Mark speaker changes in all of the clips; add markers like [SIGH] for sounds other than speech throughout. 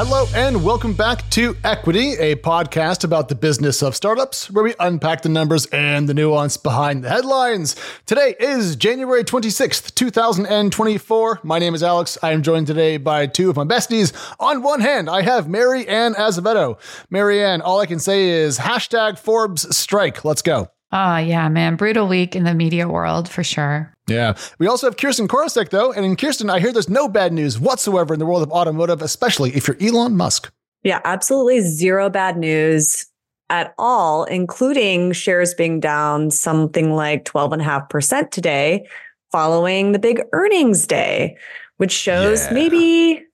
Speaker 1: Hello, and welcome back to Equity, a podcast about the business of startups, where we unpack the numbers and the nuance behind the headlines. Today is January 26th, 2024. My name is Alex. I am joined today by two of my besties. On one hand, I have Mary Ann Azevedo. Mary Ann, all I can say is hashtag Forbes strike. Let's go.
Speaker 2: Oh, yeah, man. Brutal week in the media world for sure.
Speaker 1: Yeah. We also have Kirsten Korosek, though. And in Kirsten, I hear there's no bad news whatsoever in the world of automotive, especially if you're Elon Musk.
Speaker 3: Yeah, absolutely zero bad news at all, including shares being down something like 12.5% today following the big earnings day, which shows yeah. maybe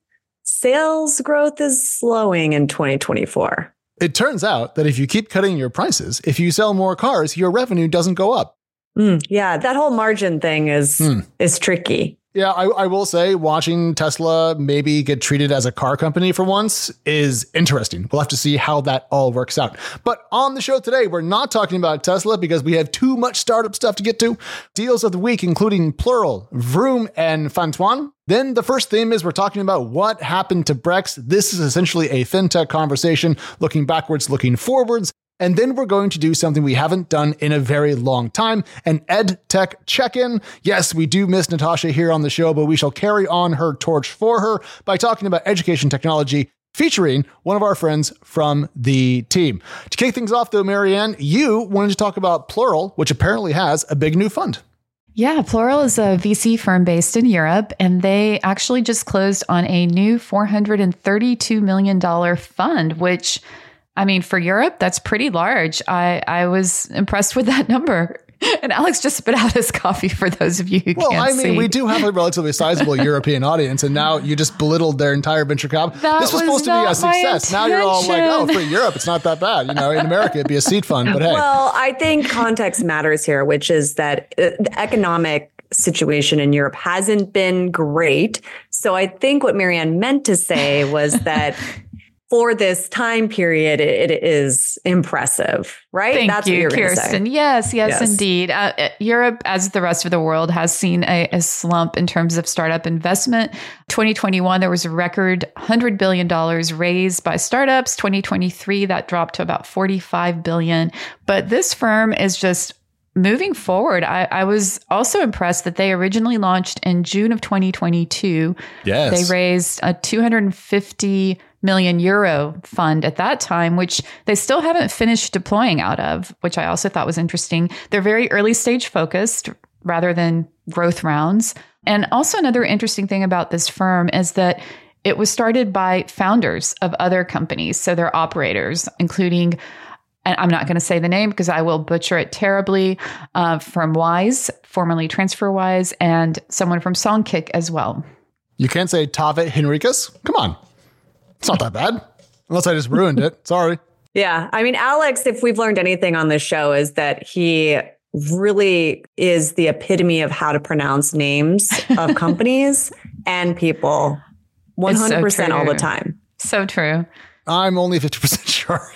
Speaker 3: sales growth is slowing in 2024.
Speaker 1: It turns out that if you keep cutting your prices, if you sell more cars, your revenue doesn't go up.
Speaker 3: Mm, yeah, that whole margin thing is mm. is tricky.
Speaker 1: Yeah, I, I, will say watching Tesla maybe get treated as a car company for once is interesting. We'll have to see how that all works out. But on the show today, we're not talking about Tesla because we have too much startup stuff to get to. Deals of the week, including Plural, Vroom, and Fantuan. Then the first theme is we're talking about what happened to Brex. This is essentially a fintech conversation, looking backwards, looking forwards. And then we're going to do something we haven't done in a very long time an ed tech check in. Yes, we do miss Natasha here on the show, but we shall carry on her torch for her by talking about education technology featuring one of our friends from the team. To kick things off, though, Marianne, you wanted to talk about Plural, which apparently has a big new fund.
Speaker 2: Yeah, Plural is a VC firm based in Europe, and they actually just closed on a new $432 million fund, which I mean, for Europe, that's pretty large. I, I was impressed with that [LAUGHS] number. And Alex just spit out his [LAUGHS] coffee for those of you who well, can't see.
Speaker 1: Well, I mean,
Speaker 2: see.
Speaker 1: we do have a relatively sizable [LAUGHS] European audience, and now you just belittled their entire venture capital. That this was, was supposed to be a success. Now you're all like, oh, for Europe, it's not that bad. You know, in America, it'd be a seed fund, but hey.
Speaker 3: Well, I think context matters here, which is that uh, the economic situation in Europe hasn't been great. So I think what Marianne meant to say was that for this time period, it, it is impressive, right?
Speaker 2: Thank That's you, Kirsten. Yes, yes, yes, indeed. Uh, uh, Europe, as the rest of the world, has seen a, a, slump in terms of startup investment. 2021, there was a record $100 billion raised by startups. 2023, that dropped to about 45 billion. But this firm is just moving forward, I, I, was also impressed that they originally launched in June of 2022.
Speaker 1: Yes.
Speaker 2: They raised a 250 million euro fund at that time, which they still haven't finished deploying out of, which I also thought was interesting. They're very early stage focused rather than growth rounds. And also, another interesting thing about this firm is that it was started by founders of other companies. So they're operators, including and I'm not going to say the name because I will butcher it terribly, uh, from Wise, formerly TransferWise, and someone from Songkick as well.
Speaker 1: You can't say Taavet Hinrikus? Come on. It's not that bad. Unless I just ruined it. Sorry.
Speaker 3: Yeah. I mean, Alex, if we've learned anything on this show, is that he really is the epitome of how to pronounce names of [LAUGHS] companies and people 100% so all the time.
Speaker 2: So true.
Speaker 1: I'm only 50% [LAUGHS] sure.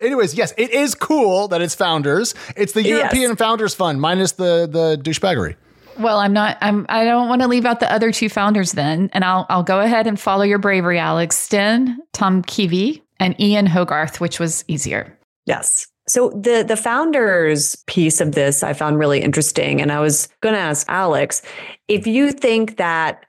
Speaker 1: Anyways, yes, it is cool that it's founders. It's the European yes. Founders Fund minus the the douchebaggery.
Speaker 2: Well, I'm not. I'm. I don't want to leave out the other two founders then, and I'll. I'll go ahead and follow your bravery, Alex Sten, Tom Kiwi, and Ian Hogarth, which was easier.
Speaker 3: Yes. So the the founders piece of this I found really interesting, and I was going to ask Alex if you think that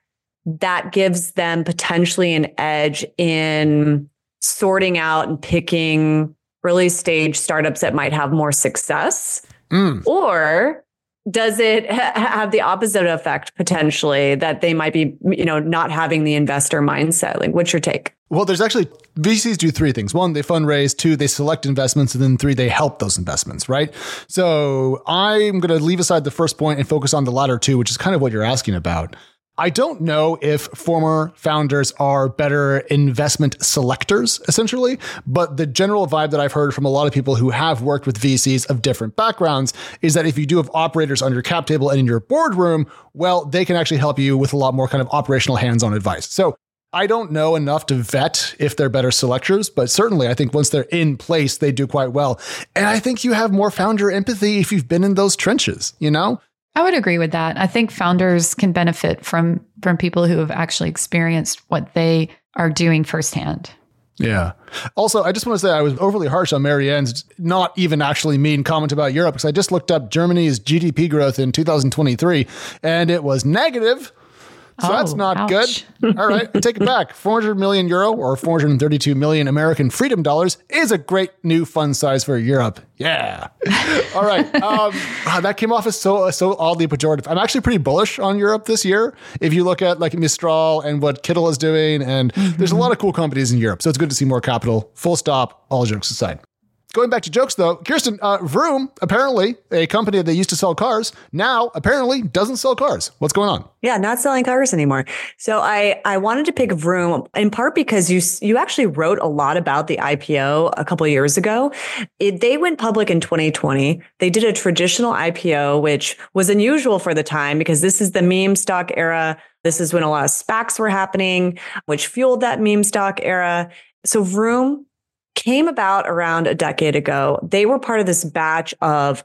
Speaker 3: that gives them potentially an edge in sorting out and picking early stage startups that might have more success, mm. or does it ha- have the opposite effect potentially that they might be you know not having the investor mindset? Like what's your take?
Speaker 1: Well there's actually vcs do three things. One they fundraise. Two they select investments. And then three they help those investments right? So i'm going to leave aside the first point and focus on the latter two which is kind of what you're asking about I don't know if former founders are better investment selectors, essentially, but the general vibe that I've heard from a lot of people who have worked with VCs of different backgrounds is that if you do have operators on your cap table and in your boardroom, well, they can actually help you with a lot more kind of operational hands on advice. So I don't know enough to vet if they're better selectors, but certainly I think once they're in place, they do quite well. And I think you have more founder empathy if you've been in those trenches, you know?
Speaker 2: I would agree with that. I think founders can benefit from from people who have actually experienced what they are doing firsthand.
Speaker 1: Yeah. Also, I just want to say I was overly harsh on Marianne's not even actually mean comment about Europe because I just looked up Germany's GDP growth in 2023 and it was negative. So oh, that's not ouch. good. [LAUGHS] All right, I take it back. 400 million euro or 432 million American freedom dollars is a great new fund size for Europe. Yeah. All right. Um, [LAUGHS] that came off as so so oddly pejorative. I'm actually pretty bullish on Europe this year. If you look at like Mistral and what Kittle is doing, and mm-hmm. there's a lot of cool companies in Europe, so it's good to see more capital. Full stop. All jokes aside. Going back to jokes though, Kirsten, uh, Vroom, apparently a company that used to sell cars, now apparently doesn't sell cars. What's going on?
Speaker 3: Yeah, not selling cars anymore. So I I wanted to pick Vroom in part because you you actually wrote a lot about the IPO a couple years ago. It, they went public in 2020. They did a traditional IPO, which was unusual for the time because this is the meme stock era. This is when a lot of SPACs were happening, which fueled that meme stock era. So Vroom came about around a decade ago. They were part of this batch of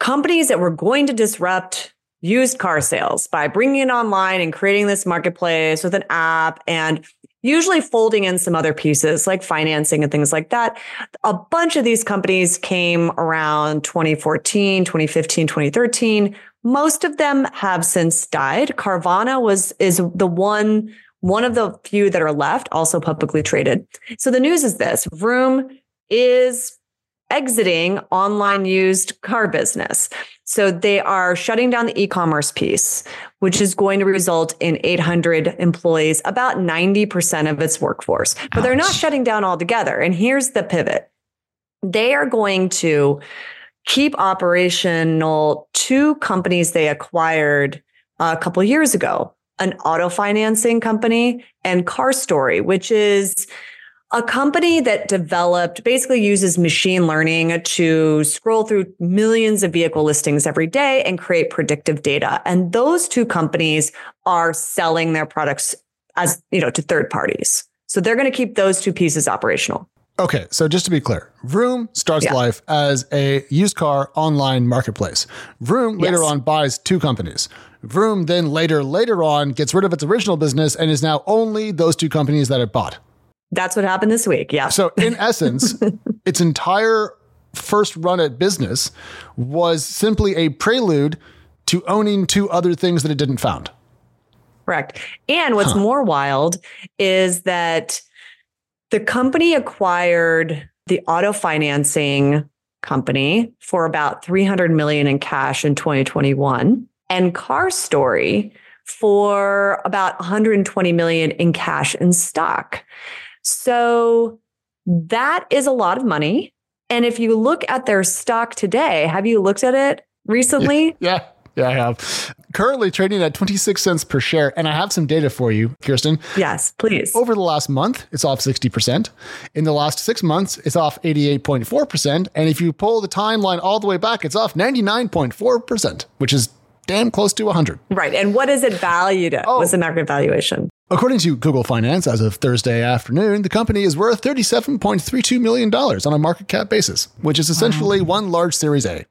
Speaker 3: companies that were going to disrupt used car sales by bringing it online and creating this marketplace with an app and usually folding in some other pieces like financing and things like that. A bunch of these companies came around 2014, 2015, 2013. Most of them have since died. Carvana was is the one one of the few that are left, also publicly traded. So the news is this Vroom is exiting online used car business. So they are shutting down the e-commerce piece, which is going to result in 800 employees, about 90% of its workforce. But Ouch. they're not shutting down altogether. And here's the pivot. They are going to keep operational two companies they acquired a couple years ago an auto financing company, and CarStory, which is a company that developed basically uses machine learning to scroll through millions of vehicle listings every day and create predictive data. And those two companies are selling their products as, you know, to third parties. So they're going to keep those two pieces operational.
Speaker 1: Okay, so just to be clear, Vroom starts yeah. life as a used car online marketplace. Vroom later yes. on buys two companies. Vroom then later, later on, gets rid of its original business and is now only those two companies that it bought.
Speaker 3: That's what happened this week. Yeah.
Speaker 1: So, in [LAUGHS] essence, its entire first run at business was simply a prelude to owning two other things that it didn't found.
Speaker 3: Correct. And what's huh. more wild is that the company acquired the auto financing company for about 300 million in cash in 2021 and CarStory for about 120 million in cash and stock. So that is a lot of money. And if you look at their stock today, have you looked at it recently? [LAUGHS]
Speaker 1: Yeah. Yeah, I have. Currently trading at 26 cents per share. And I have some data for you, Kirsten.
Speaker 3: Yes, please.
Speaker 1: Over the last month, it's off 60%. In the last six months, it's off 88.4%. And if you pull the timeline all the way back, it's off 99.4%, which is damn close to 100.
Speaker 3: Right. And what is it valued at? Oh. What's the market valuation?
Speaker 1: According to Google Finance, as of Thursday afternoon, the company is worth $37.32 million on a market cap basis, which is essentially wow. one large Series A.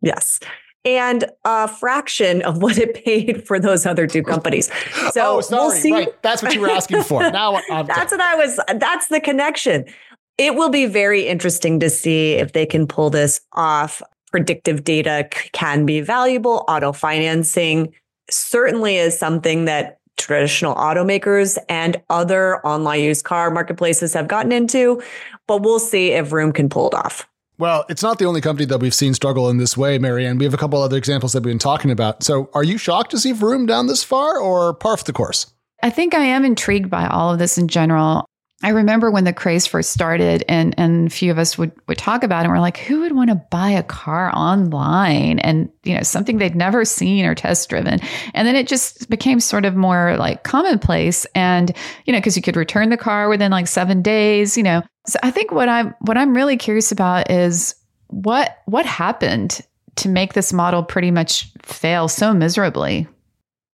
Speaker 3: Yes. And a fraction of what it paid for those other two companies. [LAUGHS] Oh, so
Speaker 1: oh, sorry. We'll see. Right. That's what you were asking for. [LAUGHS] Now
Speaker 3: that's what I was. That's the connection. It will be very interesting to see if they can pull this off predictive data can be valuable. Auto financing certainly is something that traditional automakers and other online used car marketplaces have gotten into, but we'll see if Vroom can pull it off.
Speaker 1: Well, it's not the only company that we've seen struggle in this way, Marianne. We have a couple other examples that we've been talking about. So are you shocked to see Vroom down this far or par for the course?
Speaker 2: I think I am intrigued by all of this in general. I remember when the craze first started and, and a few of us would, would talk about it and we're like, who would want to buy a car online and, you know, something they'd never seen or test driven. And then it just became sort of more like commonplace. And, you know, cause you could return the car within like seven days, you know. So I think what I'm, what I'm really curious about is what, what happened to make this model pretty much fail so miserably?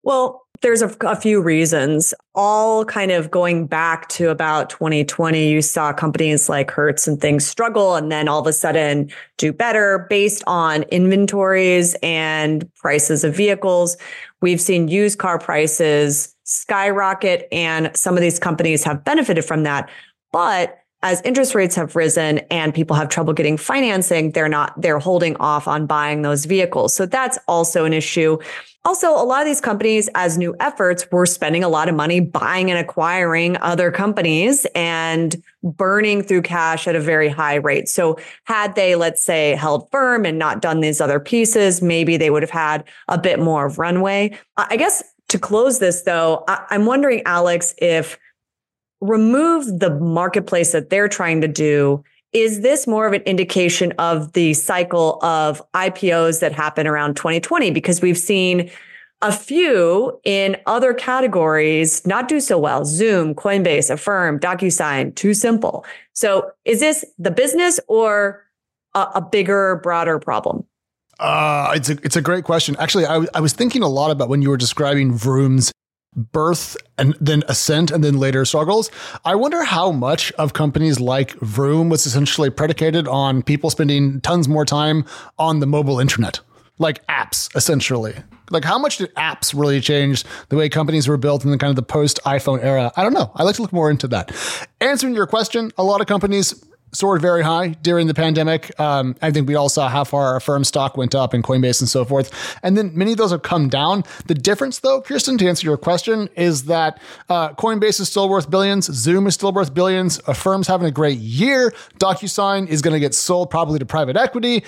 Speaker 3: Well, there's a, a, few reasons, all kind of going back to about 2020. You saw companies like Hertz and things struggle and then all of a sudden do better based on inventories and prices of vehicles. We've seen used car prices skyrocket and some of these companies have benefited from that. But as interest rates have risen and people have trouble getting financing, they're not, they're holding off on buying those vehicles. So that's also an issue. Also, a lot of these companies, as new efforts, were spending a lot of money buying and acquiring other companies and burning through cash at a very high rate. So, had they, let's say, held firm and not done these other pieces, maybe they would have had a bit more of runway. I guess to close this, though, I'm wondering, Alex, if remove the marketplace that they're trying to do is this more of an indication of the cycle of IPOs that happen around 2020? Because we've seen a few in other categories not do so well. Zoom, Coinbase, Affirm, DocuSign, TuSimple. So is this the business or a, a bigger, broader problem?
Speaker 1: Uh, it's a it's a great question. Actually, I, w- I was thinking a lot about when you were describing Vroom's birth and then ascent and then later struggles. I wonder how much of companies like Vroom was essentially predicated on people spending tons more time on the mobile internet, like apps, essentially. Like how much did apps really change the way companies were built in the kind of the post iPhone era? I don't know. I like to look more into that. Answering your question, a lot of companies soared very high during the pandemic. Um, I think we all saw how far Affirm stock went up in Coinbase and so forth. And then many of those have come down. The difference, though, Kirsten, to answer your question, is that uh, Coinbase is still worth billions. Zoom is still worth billions. Affirm's having a great year. DocuSign is going to get sold probably to private equity.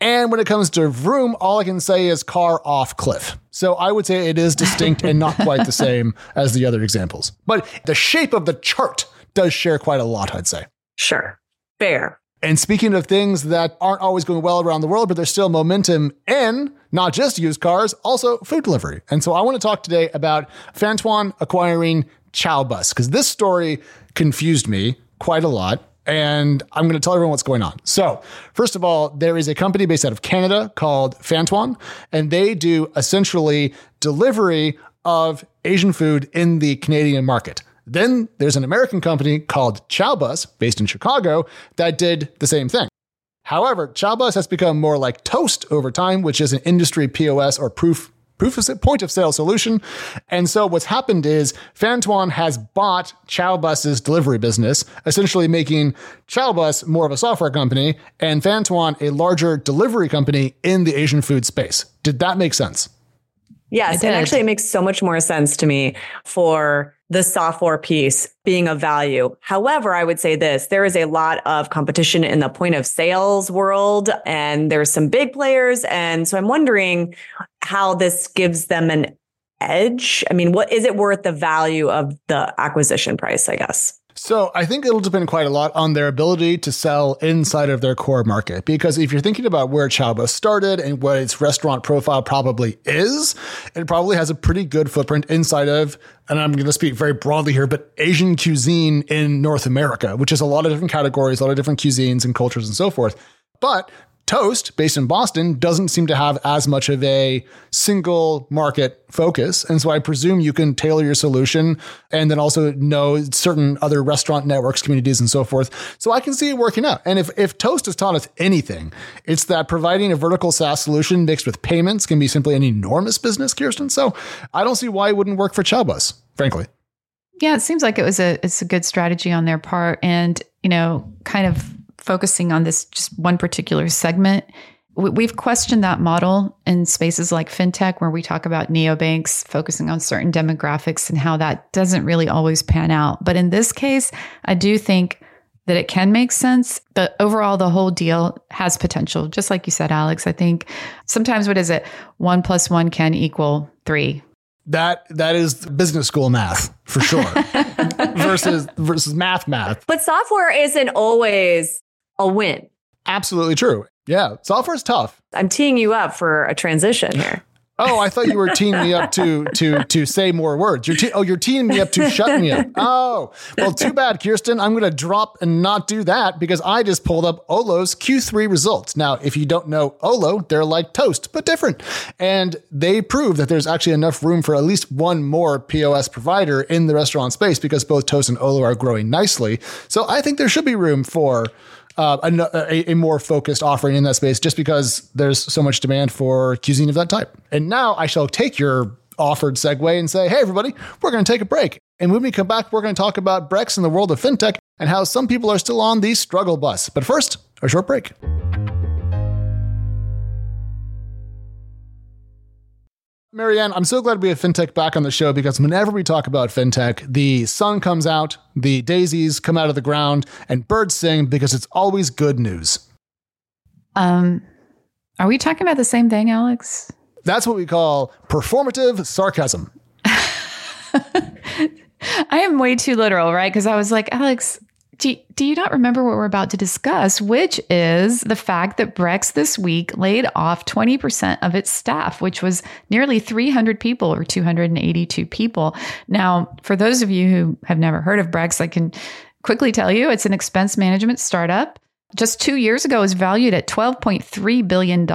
Speaker 1: And when it comes to Vroom, all I can say is car off cliff. So I would say it is distinct and not quite the same as the other examples. But the shape of the chart does share quite a lot, I'd say.
Speaker 3: Sure. Fair.
Speaker 1: And speaking of things that aren't always going well around the world, but there's still momentum in not just used cars, also food delivery. And so I want to talk today about Fantuan acquiring Chowbus because this story confused me quite a lot. And I'm going to tell everyone what's going on. So, first of all, there is a company based out of Canada called Fantuan, and they do essentially delivery of Asian food in the Canadian market. Then there's an American company called Chowbus, based in Chicago, that did the same thing. However, Chowbus has become more like Toast over time, which is an industry POS or proof proof of point of sale solution. And so what's happened is Fantuan has bought Chowbus's delivery business, essentially making Chowbus more of a software company and Fantuan a larger delivery company in the Asian food space. Did that make sense?
Speaker 3: Yes, and actually it makes so much more sense to me for the software piece being of value. However, I would say this there is a lot of competition in the point of sales world, and there's some big players. And so I'm wondering how this gives them an edge. I mean, what is it worth the value of the acquisition price, I guess?
Speaker 1: So I think it'll depend quite a lot on their ability to sell inside of their core market. Because if you're thinking about where Chowbus started and what its restaurant profile probably is, it probably has a pretty good footprint inside of, and I'm going to speak very broadly here, but Asian cuisine in North America, which is a lot of different categories, a lot of different cuisines and cultures and so forth. But Toast, based in Boston, doesn't seem to have as much of a single market focus. And so I presume you can tailor your solution and then also know certain other restaurant networks, communities, and so forth. So I can see it working out. And if, if Toast has taught us anything, it's that providing a vertical SaaS solution mixed with payments can be simply an enormous business, Kirsten. So I don't see why it wouldn't work for Chowbus, frankly.
Speaker 2: Yeah, it seems like it was a it's a good strategy on their part. And, you know, kind of focusing on this just one particular segment. We've questioned that model in spaces like fintech, where we talk about neobanks focusing on certain demographics and how that doesn't really always pan out. But in this case, I do think that it can make sense. But overall, the whole deal has potential. Just like you said, Alex, I think sometimes what is it? One plus one can equal three.
Speaker 1: That that is business school math for sure. [LAUGHS] versus versus math math.
Speaker 3: But software isn't always a win.
Speaker 1: Absolutely true. Yeah, software is tough.
Speaker 3: I'm teeing you up for a transition here. [LAUGHS]
Speaker 1: Oh, I thought you were teeing me up to to to say more words. You're te- oh, you're teeing me up to shut me up. [LAUGHS] Oh, well, too bad, Kirsten. I'm going to drop and not do that because I just pulled up Olo's Q3 results. Now, if you don't know Olo, they're like Toast but different, and they prove that there's actually enough room for at least one more POS provider in the restaurant space because both Toast and Olo are growing nicely. So I think there should be room for uh, a, a, more focused offering in that space just because there's so much demand for cuisine of that type. And now I shall take your offered segue and say, hey, everybody, we're going to take a break. And when we come back, we're going to talk about Brex in the world of fintech and how some people are still on the struggle bus. But first, a short break. Marianne, I'm so glad we have FinTech back on the show because whenever we talk about FinTech, the sun comes out, the daisies come out of the ground, and birds sing because it's always good news.
Speaker 2: Um, are we talking about the same thing, Alex?
Speaker 1: That's what we call performative sarcasm. [LAUGHS]
Speaker 2: I am way too literal, right? Because I was like, Alex, do, do you not remember what we're about to discuss, which is the fact that Brex this week laid off 20% of its staff, which was nearly 300 people or 282 people. Now, for those of you who have never heard of Brex, I can quickly tell you it's an expense management startup. Just two years ago, it was valued at $12.3 billion,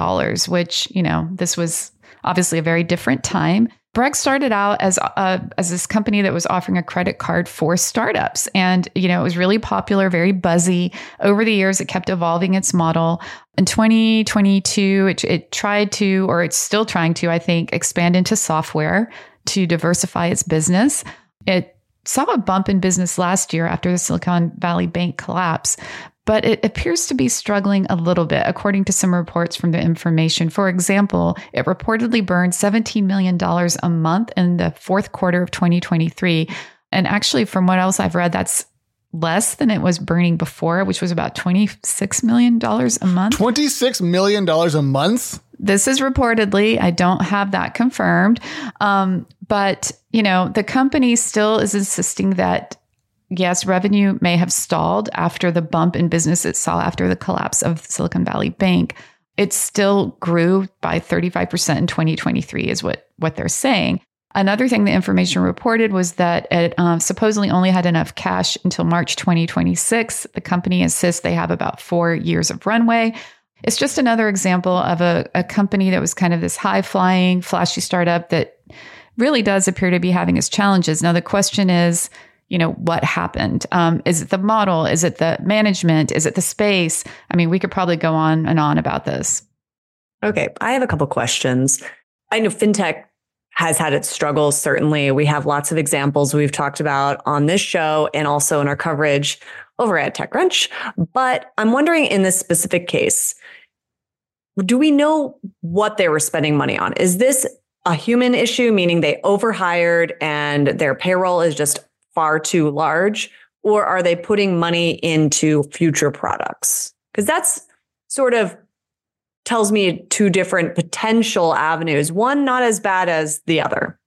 Speaker 2: which, you know, this was obviously a very different time. Brex started out as a, as this company that was offering a credit card for startups, and you know it was really popular, very buzzy. Over the years, it kept evolving its model. In 2022, it, it tried to, or it's still trying to, I think, expand into software to diversify its business. It saw a bump in business last year after the Silicon Valley Bank collapse, but it appears to be struggling a little bit, according to some reports from the information. For example, it reportedly burned $17 million a month in the fourth quarter of 2023. And actually, from what else I've read, that's less than it was burning before, which was about $26 million a month.
Speaker 1: $26 million a month?
Speaker 2: This is reportedly, I don't have that confirmed. Um, but, you know, the company still is insisting that yes, revenue may have stalled after the bump in business it saw after the collapse of Silicon Valley Bank. It still grew by 35% in 2023, is what, what they're saying. Another thing the information reported was that it um, supposedly only had enough cash until March 2026. The company insists they have about four years of runway. It's just another example of a, a company that was kind of this high flying, flashy startup that really does appear to be having its challenges. Now, the question is, you know what happened? Um, is it the model? Is it the management? Is it the space? I mean we could probably go on and on about this.
Speaker 3: Okay i have a couple questions. I know fintech has had its struggles certainly. We have lots of examples we've talked about on this show and also in our coverage over at techcrunch. But i'm wondering in this specific case do we know what they were spending money on? Is this a human issue meaning they overhired and their payroll is just far too large? Or are they putting money into future products? Because that's sort of tells me two different potential avenues, one not as bad as the other.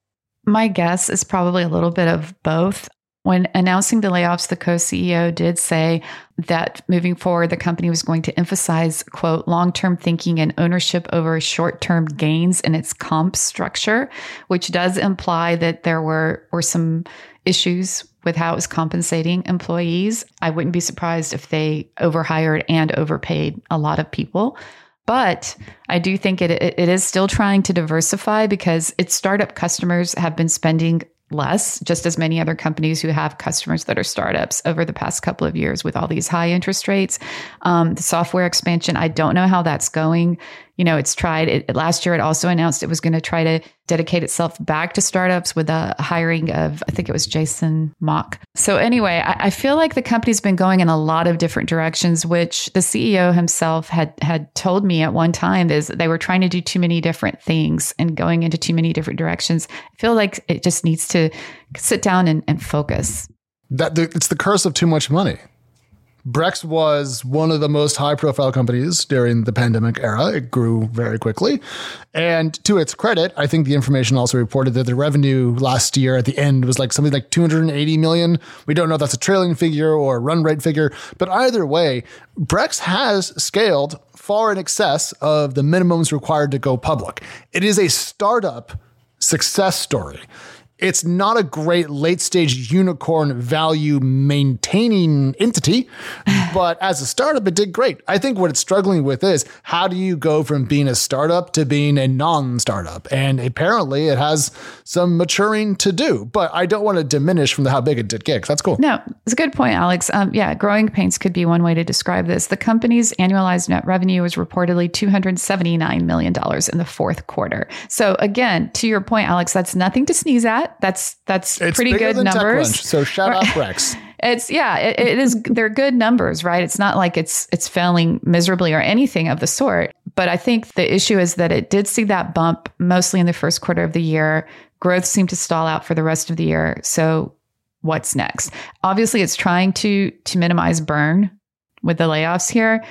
Speaker 2: My guess is probably a little bit of both. When announcing the layoffs, the co CEO did say that moving forward, the company was going to emphasize, quote, long term thinking and ownership over short term gains in its comp structure, which does imply that there were, were some issues with how it was compensating employees. I wouldn't be surprised if they overhired and overpaid a lot of people. But I do think it, it, is still trying to diversify because its startup customers have been spending less, just as many other companies who have customers that are startups over the past couple of years with all these high interest rates. Um, the software expansion, I don't know how that's going. You know, it's tried it, last year. It also announced it was going to try to dedicate itself back to startups with a hiring of, I think it was Jason Mock. So anyway, I, I feel like the company's been going in a lot of different directions, which the CEO himself had had told me at one time is they were trying to do too many different things and going into too many different directions. I feel like it just needs to sit down and, and focus.
Speaker 1: That it's the curse of too much money. Brex was one of the most high profile companies during the pandemic era. It grew very quickly. And to its credit, I think the information also reported that the revenue last year at the end was like something like 280 million. We don't know if that's a trailing figure or a run rate figure, but either way, Brex has scaled far in excess of the minimums required to go public. It is a startup success story it's not a great late stage unicorn value maintaining entity, [SIGHS] but as a startup, it did great. I think what it's struggling with is how do you go from being a startup to being a non startup? And apparently it has some maturing to do, but I don't want to diminish from the how big it did get. That's cool.
Speaker 2: No, it's a good point, Alex. Um, yeah, growing pains could be one way to describe this. The company's annualized net revenue was reportedly $279 million in the fourth quarter. So again, to your point, Alex, that's nothing to sneeze at. That's that's
Speaker 1: it's
Speaker 2: pretty good numbers.
Speaker 1: TechCrunch, so shout out Rex. [LAUGHS]
Speaker 2: it's yeah, it, it is. They're good numbers, right? It's not like it's it's failing miserably or anything of the sort. But I think the issue is that it did see that bump mostly in the first quarter of the year. Growth seemed to stall out for the rest of the year. So what's next? Obviously, it's trying to to minimize burn with the layoffs here.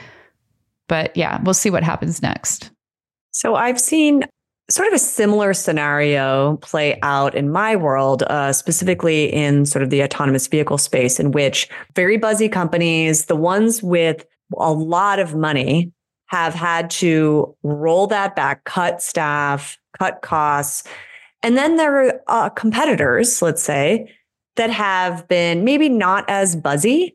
Speaker 2: But yeah, we'll see what happens next.
Speaker 3: So I've seen sort of a similar scenario play out in my world, uh, specifically in sort of the autonomous vehicle space, in which very buzzy companies, the ones with a lot of money, have had to roll that back, cut staff, cut costs. And then there are uh, competitors, let's say, that have been maybe not as buzzy,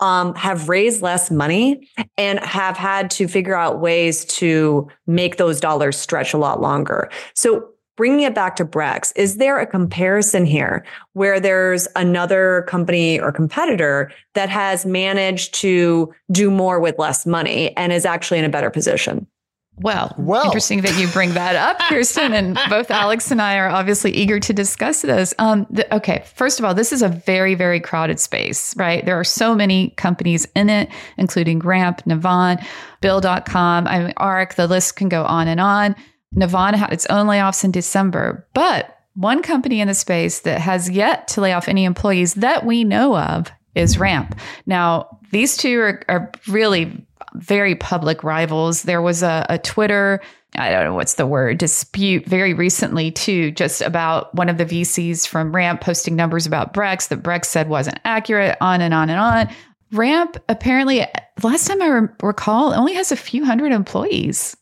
Speaker 3: um, have raised less money and have had to figure out ways to make those dollars stretch a lot longer. So bringing it back to Brex, is there a comparison here where there's another company or competitor that has managed to do more with less money and is actually in a better position?
Speaker 2: Well, well, interesting that you bring that up, [LAUGHS] Kirsten. and both Alex and I are obviously eager to discuss this. Um, the, okay, first of all, this is a very, very crowded space, right? There are so many companies in it, including Ramp, Navan, Bill.com, I mean, ARC, the list can go on and on. Navan had its own layoffs in December, but one company in the space that has yet to lay off any employees that we know of is Ramp. Now, these two are, are really very public rivals. There was a, a Twitter, I don't know what's the word, dispute very recently too, just about one of the VCs from Ramp posting numbers about Brex that Brex said wasn't accurate, on and on and on. Ramp apparently, last time I re- recall, only has a few hundred employees.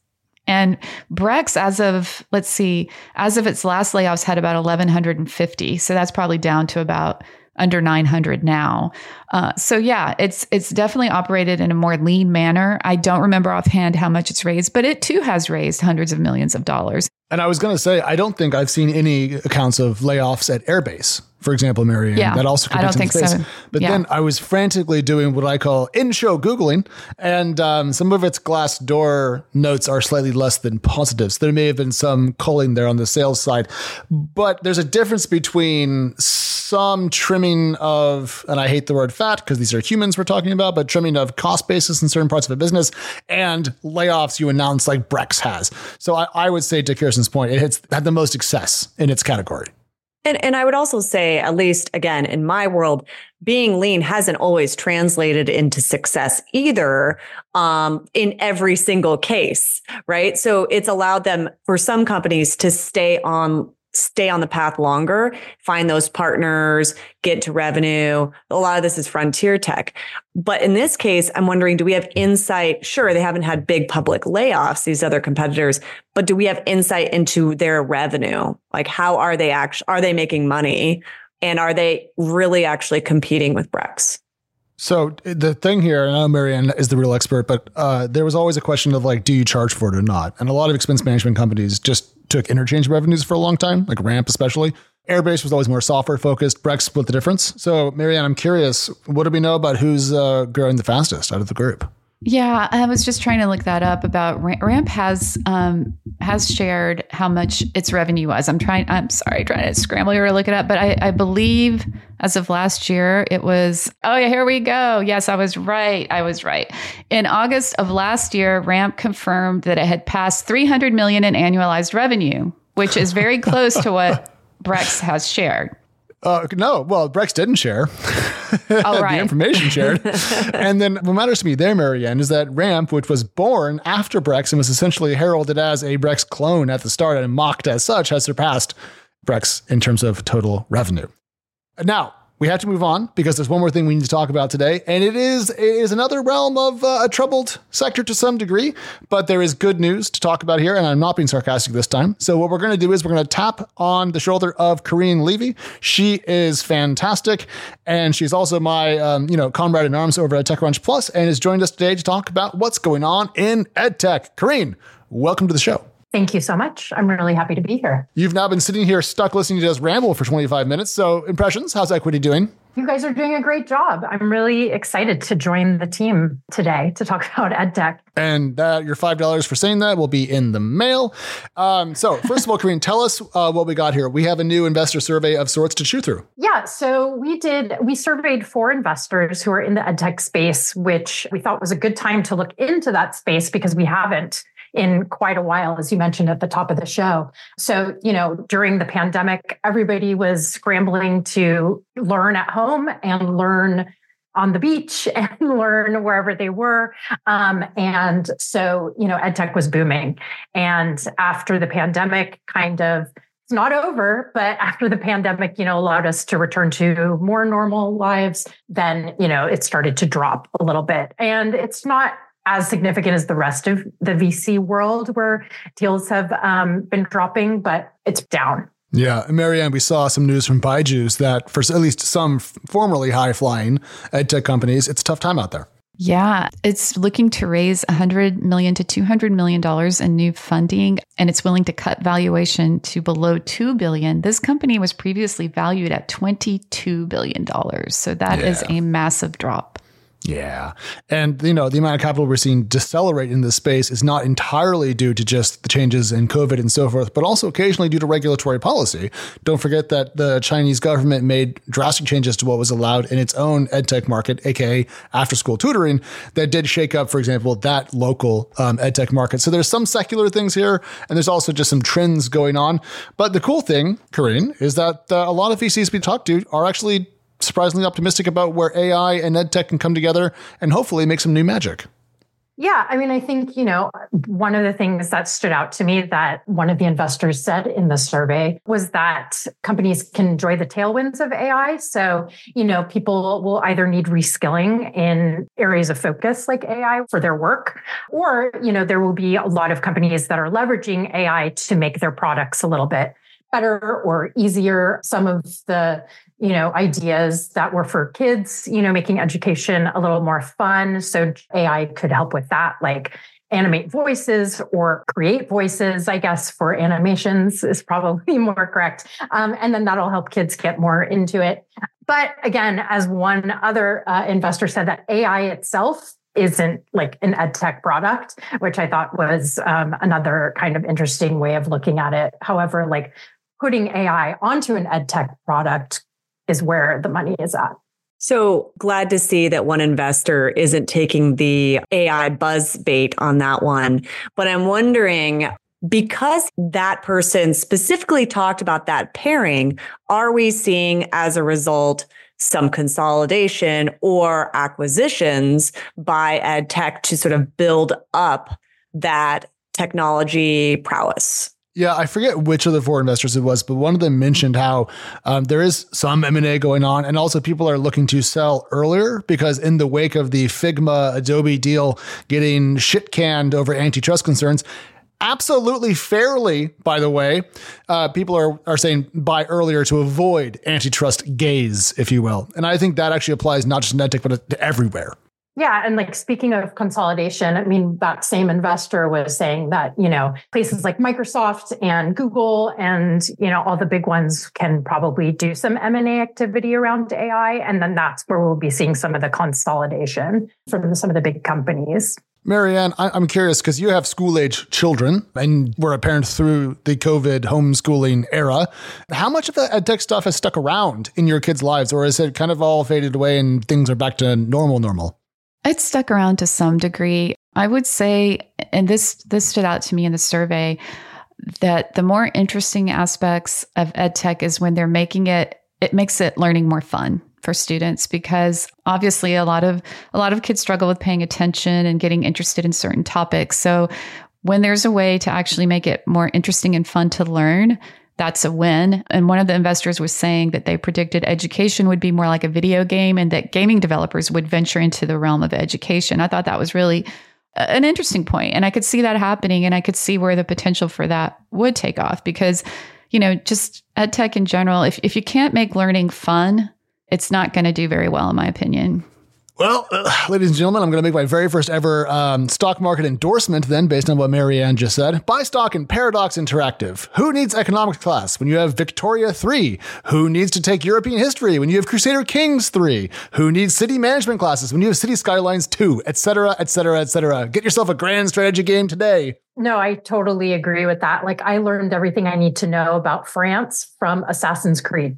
Speaker 2: And Brex, as of, let's see, as of its last layoffs, had about 1,150. So that's probably down to about under 900 now. Uh, so yeah, it's it's definitely operated in a more lean manner. I don't remember offhand how much it's raised, but it too has raised hundreds of millions of dollars.
Speaker 1: And I was going to say, I don't think I've seen any accounts of layoffs at Airbase, for example, Marianne.
Speaker 2: Yeah,
Speaker 1: that also
Speaker 2: I don't think so.
Speaker 1: But
Speaker 2: yeah.
Speaker 1: then I was frantically doing what I call in-show googling, and um, some of its Glassdoor notes are slightly less than positive. So there may have been some culling there on the sales side, but there's a difference between some trimming of, and I hate the word fat because these are humans we're talking about, but trimming of cost basis in certain parts of a business and layoffs you announce like Brex has. So I, I would say to Kirsten's point, it has had the most success in its category.
Speaker 3: And, and I would also say, at least again, in my world, being lean hasn't always translated into success either um, in every single case, right? So it's allowed them for some companies to stay on stay on the path longer, find those partners, get to revenue. A lot of this is frontier tech. But in this case, I'm wondering, do we have insight? Sure, they haven't had big public layoffs, these other competitors, but do we have insight into their revenue? Like how are they actually, are they making money? And are they really actually competing with Brex?
Speaker 1: So the thing here, and I know Marianne is the real expert, but uh, there was always a question of like, do you charge for it or not? And a lot of expense management companies just took interchange revenues for a long time, like Ramp especially. Airbase was always more software focused. Brex split the difference. So, Marianne, I'm curious, what do we know about who's uh, growing the fastest out of the group?
Speaker 2: Yeah, I was just trying to look that up about Ramp has um, has shared how much its revenue was. I'm trying. I'm sorry, trying to scramble here to look it up, but I, I believe as of last year it was. Oh yeah, here we go. Yes, I was right. I was right. In August of last year, Ramp confirmed that it had passed 300 million in annualized revenue, which is very close to what [LAUGHS] Brex has shared.
Speaker 1: Uh, no, well, Brex didn't share
Speaker 2: oh, [LAUGHS] right.
Speaker 1: the information shared. [LAUGHS] and then what matters to me there, Marianne, is that Ramp, which was born after Brex and was essentially heralded as a Brex clone at the start and mocked as such, has surpassed Brex in terms of total revenue. Now, we have to move on because there's one more thing we need to talk about today, and it is it is another realm of uh, a troubled sector to some degree. But there is good news to talk about here, and I'm not being sarcastic this time. So what we're going to do is we're going to tap on the shoulder of Karyne Levy. She is fantastic, and she's also my um, you know comrade in arms over at TechCrunch Plus, and has joined us today to talk about what's going on in EdTech. Karine, welcome to the show.
Speaker 4: Thank you so much. I'm really happy to be here.
Speaker 1: You've now been sitting here stuck listening to us ramble for 25 minutes. So, impressions, how's equity doing?
Speaker 4: You guys are doing a great job. I'm really excited to join the team today to talk [LAUGHS] about EdTech.
Speaker 1: And uh, your $5 for saying that will be in the mail. Um, so, first of all, Karyne, tell us uh, what we got here. We have a new investor survey of sorts to chew through.
Speaker 4: Yeah. So, we did, we surveyed four investors who are in the EdTech space, which we thought was a good time to look into that space because we haven't in quite a while, as you mentioned at the top of the show. So, you know, during the pandemic, everybody was scrambling to learn at home and learn on the beach [LAUGHS] and learn wherever they were. Um, and so, you know, EdTech was booming. And after the pandemic kind of it's not over, but after the pandemic, you know, allowed us to return to more normal lives, then, you know, it started to drop a little bit. And it's not as significant as the rest of the VC world where deals have um, been dropping, but it's down.
Speaker 1: Yeah, Marianne, we saw some news from Byju's that for at least some formerly high flying ed tech companies, it's a tough time out there.
Speaker 2: Yeah, it's looking to raise 100 million to 200 million dollars in new funding and it's willing to cut valuation to below 2 billion. This company was previously valued at 22 billion dollars. So that yeah. is a massive drop.
Speaker 1: Yeah. And, you know, the amount of capital we're seeing decelerate in this space is not entirely due to just the changes in COVID and so forth, but also occasionally due to regulatory policy. Don't forget that the Chinese government made drastic changes to what was allowed in its own edtech market, aka after school tutoring, that did shake up, for example, that local um, edtech market. So there's some secular things here, and there's also just some trends going on. But the cool thing, Karyne, is that uh, a lot of VCs we talked to are actually surprisingly optimistic about where AI and EdTech can come together and hopefully make some new magic.
Speaker 4: Yeah, I mean, I think, you know, one of the things that stood out to me that one of the investors said in the survey was that companies can enjoy the tailwinds of AI. So, you know, people will either need reskilling in areas of focus like AI for their work, or, you know, there will be a lot of companies that are leveraging AI to make their products a little bit better or easier. Some of the you know, ideas that were for kids, you know, making education a little more fun. So AI could help with that, like animate voices or create voices, I guess, for animations is probably [LAUGHS] more correct. Um, and then that'll help kids get more into it. But again, as one other uh, investor said, that AI itself isn't like an ed tech product, which I thought was um, another kind of interesting way of looking at it. However, like putting AI onto an ed tech product is where the money is at.
Speaker 3: So glad to see that one investor isn't taking the AI buzz bait on that one. But I'm wondering, because that person specifically talked about that pairing, are we seeing as a result some consolidation or acquisitions by ed tech to sort of build up that technology prowess?
Speaker 1: Yeah, I forget which of the four investors it was, but one of them mentioned how um, there is some M and A going on, and also people are looking to sell earlier because in the wake of the Figma Adobe deal getting shit canned over antitrust concerns, absolutely fairly, by the way, uh, people are are saying buy earlier to avoid antitrust gaze, if you will, and I think that actually applies not just to EdTech but to everywhere.
Speaker 4: Yeah. And like speaking of consolidation, I mean, that same investor was saying that, you know, places like Microsoft and Google and, you know, all the big ones can probably do some M&A activity around AI. And then that's where we'll be seeing some of the consolidation from some of the big companies.
Speaker 1: Marianne, I'm curious because you have school age children and were a parent through the COVID homeschooling era. How much of that ed tech stuff has stuck around in your kids' lives, or is it kind of all faded away and things are back to normal, normal?
Speaker 2: It stuck around to some degree. I would say, and this this stood out to me in the survey, that the more interesting aspects of ed tech is when they're making it it makes it learning more fun for students because obviously a lot of a lot of kids struggle with paying attention and getting interested in certain topics. So when there's a way to actually make it more interesting and fun to learn, that's a win. And one of the investors was saying that they predicted education would be more like a video game and that gaming developers would venture into the realm of education. I thought that was really an interesting point and I could see that happening and I could see where the potential for that would take off because you know just ed tech in general if if you can't make learning fun it's not going to do very well in my opinion
Speaker 1: Well, uh, [SIGHS] ladies and gentlemen, I'm going to make my very first ever um, stock market endorsement then, based on what Marianne just said. Buy stock in Paradox Interactive. Who needs economics class when you have Victoria 3? Who needs to take European history when you have Crusader Kings 3? Who needs city management classes when you have City Skylines 2, etc., etc., etc.? Get yourself a grand strategy game today.
Speaker 4: No, I totally agree with that. Like, I learned everything I need to know about France from Assassin's Creed.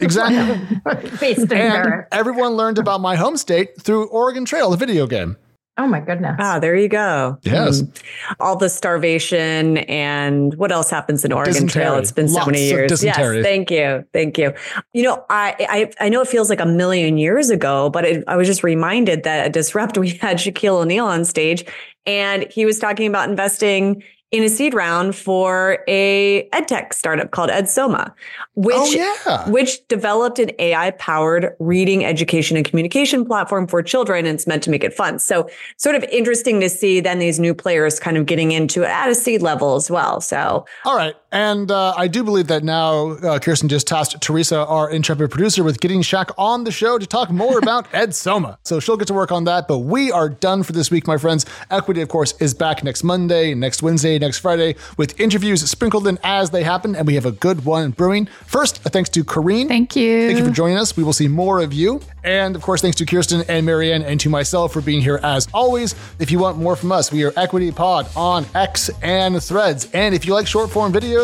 Speaker 1: Exactly. [LAUGHS]
Speaker 4: Based in
Speaker 1: and
Speaker 4: Paris.
Speaker 1: everyone learned about my home state through Oregon Trail, the video game.
Speaker 4: Oh my goodness.
Speaker 3: Ah, there you go.
Speaker 1: Yes.
Speaker 3: Mm. All the starvation and what else happens in Oregon Trail? It's been so
Speaker 1: Lots
Speaker 3: many years.
Speaker 1: dysentery.
Speaker 3: Yes, thank you, thank you. You know, I I, I know it feels like a million years ago, but it, I was just reminded that at Disrupt [LAUGHS] we had Shaquille O'Neal on stage, and he was talking about investing in a seed round for a edtech startup called EdSoma, which
Speaker 1: oh, yeah.
Speaker 3: which developed an AI powered reading, education, and communication platform for children. And it's meant to make it fun. So, sort of interesting to see then these new players kind of getting into it at a seed level as well. So,
Speaker 1: All right. And uh, I do believe that now uh, Kirsten just tasked Theresa, our intrepid producer, with getting Shaq on the show to talk more [LAUGHS] about EdSoma. So she'll get to work on that. But we are done for this week, my friends. Equity, of course, is back next Monday, next Wednesday, next Friday, with interviews sprinkled in as they happen. And we have a good one brewing. First, a thanks to Karyne.
Speaker 2: Thank you.
Speaker 1: Thank you for joining us. We will see more of you. And of course, thanks to Kirsten and Mary Ann and to myself for being here as always. If you want more from us, we are Equity Pod on X and Threads. And if you like short form videos,